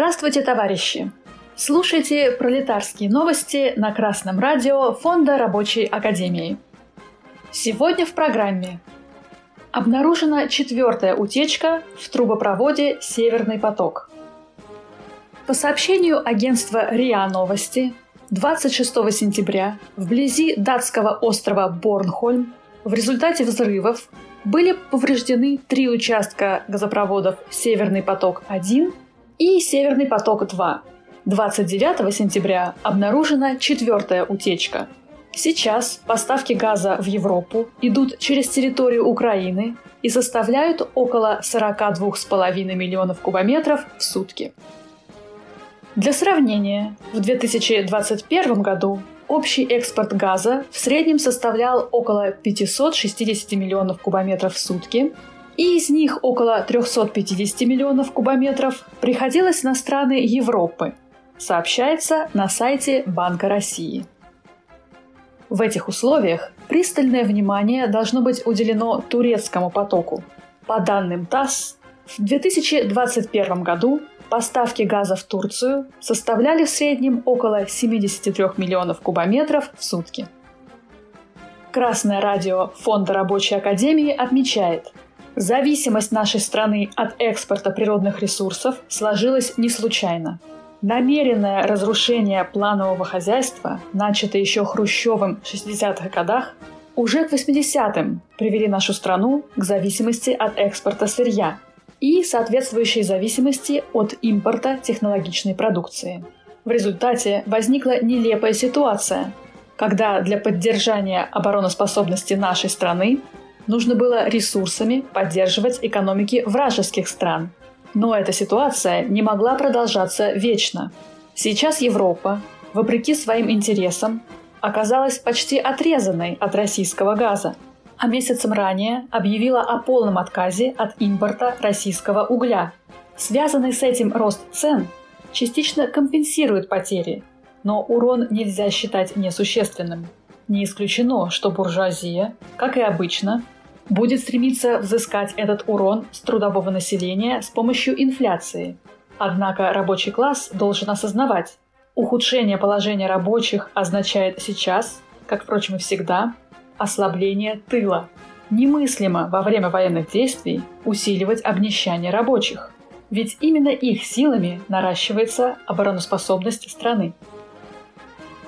Здравствуйте, товарищи! Слушайте пролетарские новости на Красном радио Фонда Рабочей Академии. Сегодня в программе обнаружена четвертая утечка в трубопроводе «Северный поток». По сообщению агентства РИА Новости, 26 сентября вблизи датского острова Борнхольм в результате взрывов были повреждены три участка газопроводов «Северный поток-1» и «Северный поток-2». 29 сентября обнаружена четвертая утечка. Сейчас поставки газа в Европу идут через территорию Украины и составляют около 42,5 миллионов кубометров в сутки. Для сравнения, в 2021 году общий экспорт газа в среднем составлял около 560 миллионов кубометров в сутки, и из них около 350 миллионов кубометров приходилось на страны Европы, сообщается на сайте Банка России. В этих условиях пристальное внимание должно быть уделено турецкому потоку. По данным ТАСС, в 2021 году Поставки газа в Турцию составляли в среднем около 73 миллионов кубометров в сутки. Красное радио Фонда Рабочей Академии отмечает, зависимость нашей страны от экспорта природных ресурсов сложилась не случайно. Намеренное разрушение планового хозяйства, начатое еще Хрущевым в 60-х годах, уже к 80-м привели нашу страну к зависимости от экспорта сырья – и соответствующей зависимости от импорта технологичной продукции. В результате возникла нелепая ситуация, когда для поддержания обороноспособности нашей страны нужно было ресурсами поддерживать экономики вражеских стран. Но эта ситуация не могла продолжаться вечно. Сейчас Европа, вопреки своим интересам, оказалась почти отрезанной от российского газа – а месяцем ранее объявила о полном отказе от импорта российского угля. Связанный с этим рост цен частично компенсирует потери, но урон нельзя считать несущественным. Не исключено, что буржуазия, как и обычно, будет стремиться взыскать этот урон с трудового населения с помощью инфляции. Однако рабочий класс должен осознавать, ухудшение положения рабочих означает сейчас, как, впрочем, и всегда, ослабление тыла. Немыслимо во время военных действий усиливать обнищание рабочих, ведь именно их силами наращивается обороноспособность страны.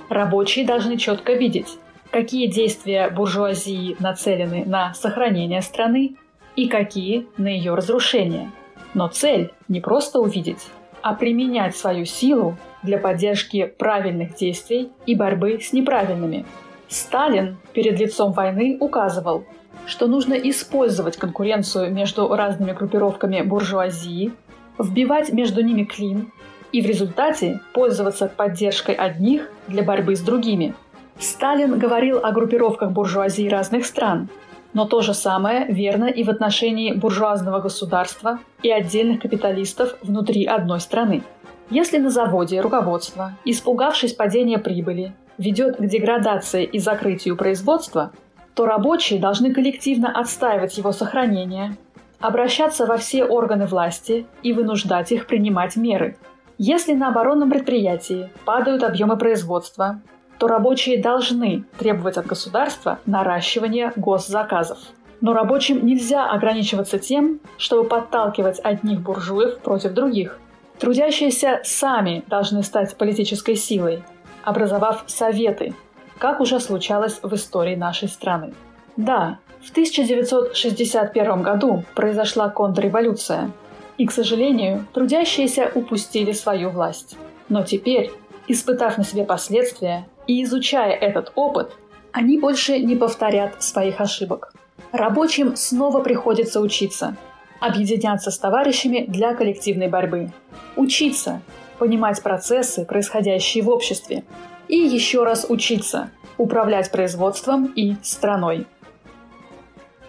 Рабочие должны четко видеть, какие действия буржуазии нацелены на сохранение страны и какие на ее разрушение. Но цель не просто увидеть, а применять свою силу для поддержки правильных действий и борьбы с неправильными – Сталин перед лицом войны указывал, что нужно использовать конкуренцию между разными группировками буржуазии, вбивать между ними клин и в результате пользоваться поддержкой одних для борьбы с другими. Сталин говорил о группировках буржуазии разных стран, но то же самое верно и в отношении буржуазного государства и отдельных капиталистов внутри одной страны. Если на заводе руководство, испугавшись падения прибыли, ведет к деградации и закрытию производства, то рабочие должны коллективно отстаивать его сохранение, обращаться во все органы власти и вынуждать их принимать меры. Если на оборонном предприятии падают объемы производства, то рабочие должны требовать от государства наращивания госзаказов. Но рабочим нельзя ограничиваться тем, чтобы подталкивать одних буржуев против других. Трудящиеся сами должны стать политической силой, образовав советы, как уже случалось в истории нашей страны. Да, в 1961 году произошла контрреволюция, и, к сожалению, трудящиеся упустили свою власть. Но теперь, испытав на себе последствия и изучая этот опыт, они больше не повторят своих ошибок. Рабочим снова приходится учиться, объединяться с товарищами для коллективной борьбы. Учиться, понимать процессы, происходящие в обществе, и еще раз учиться управлять производством и страной.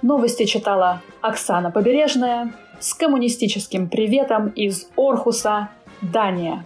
Новости читала Оксана Побережная с коммунистическим приветом из Орхуса, Дания.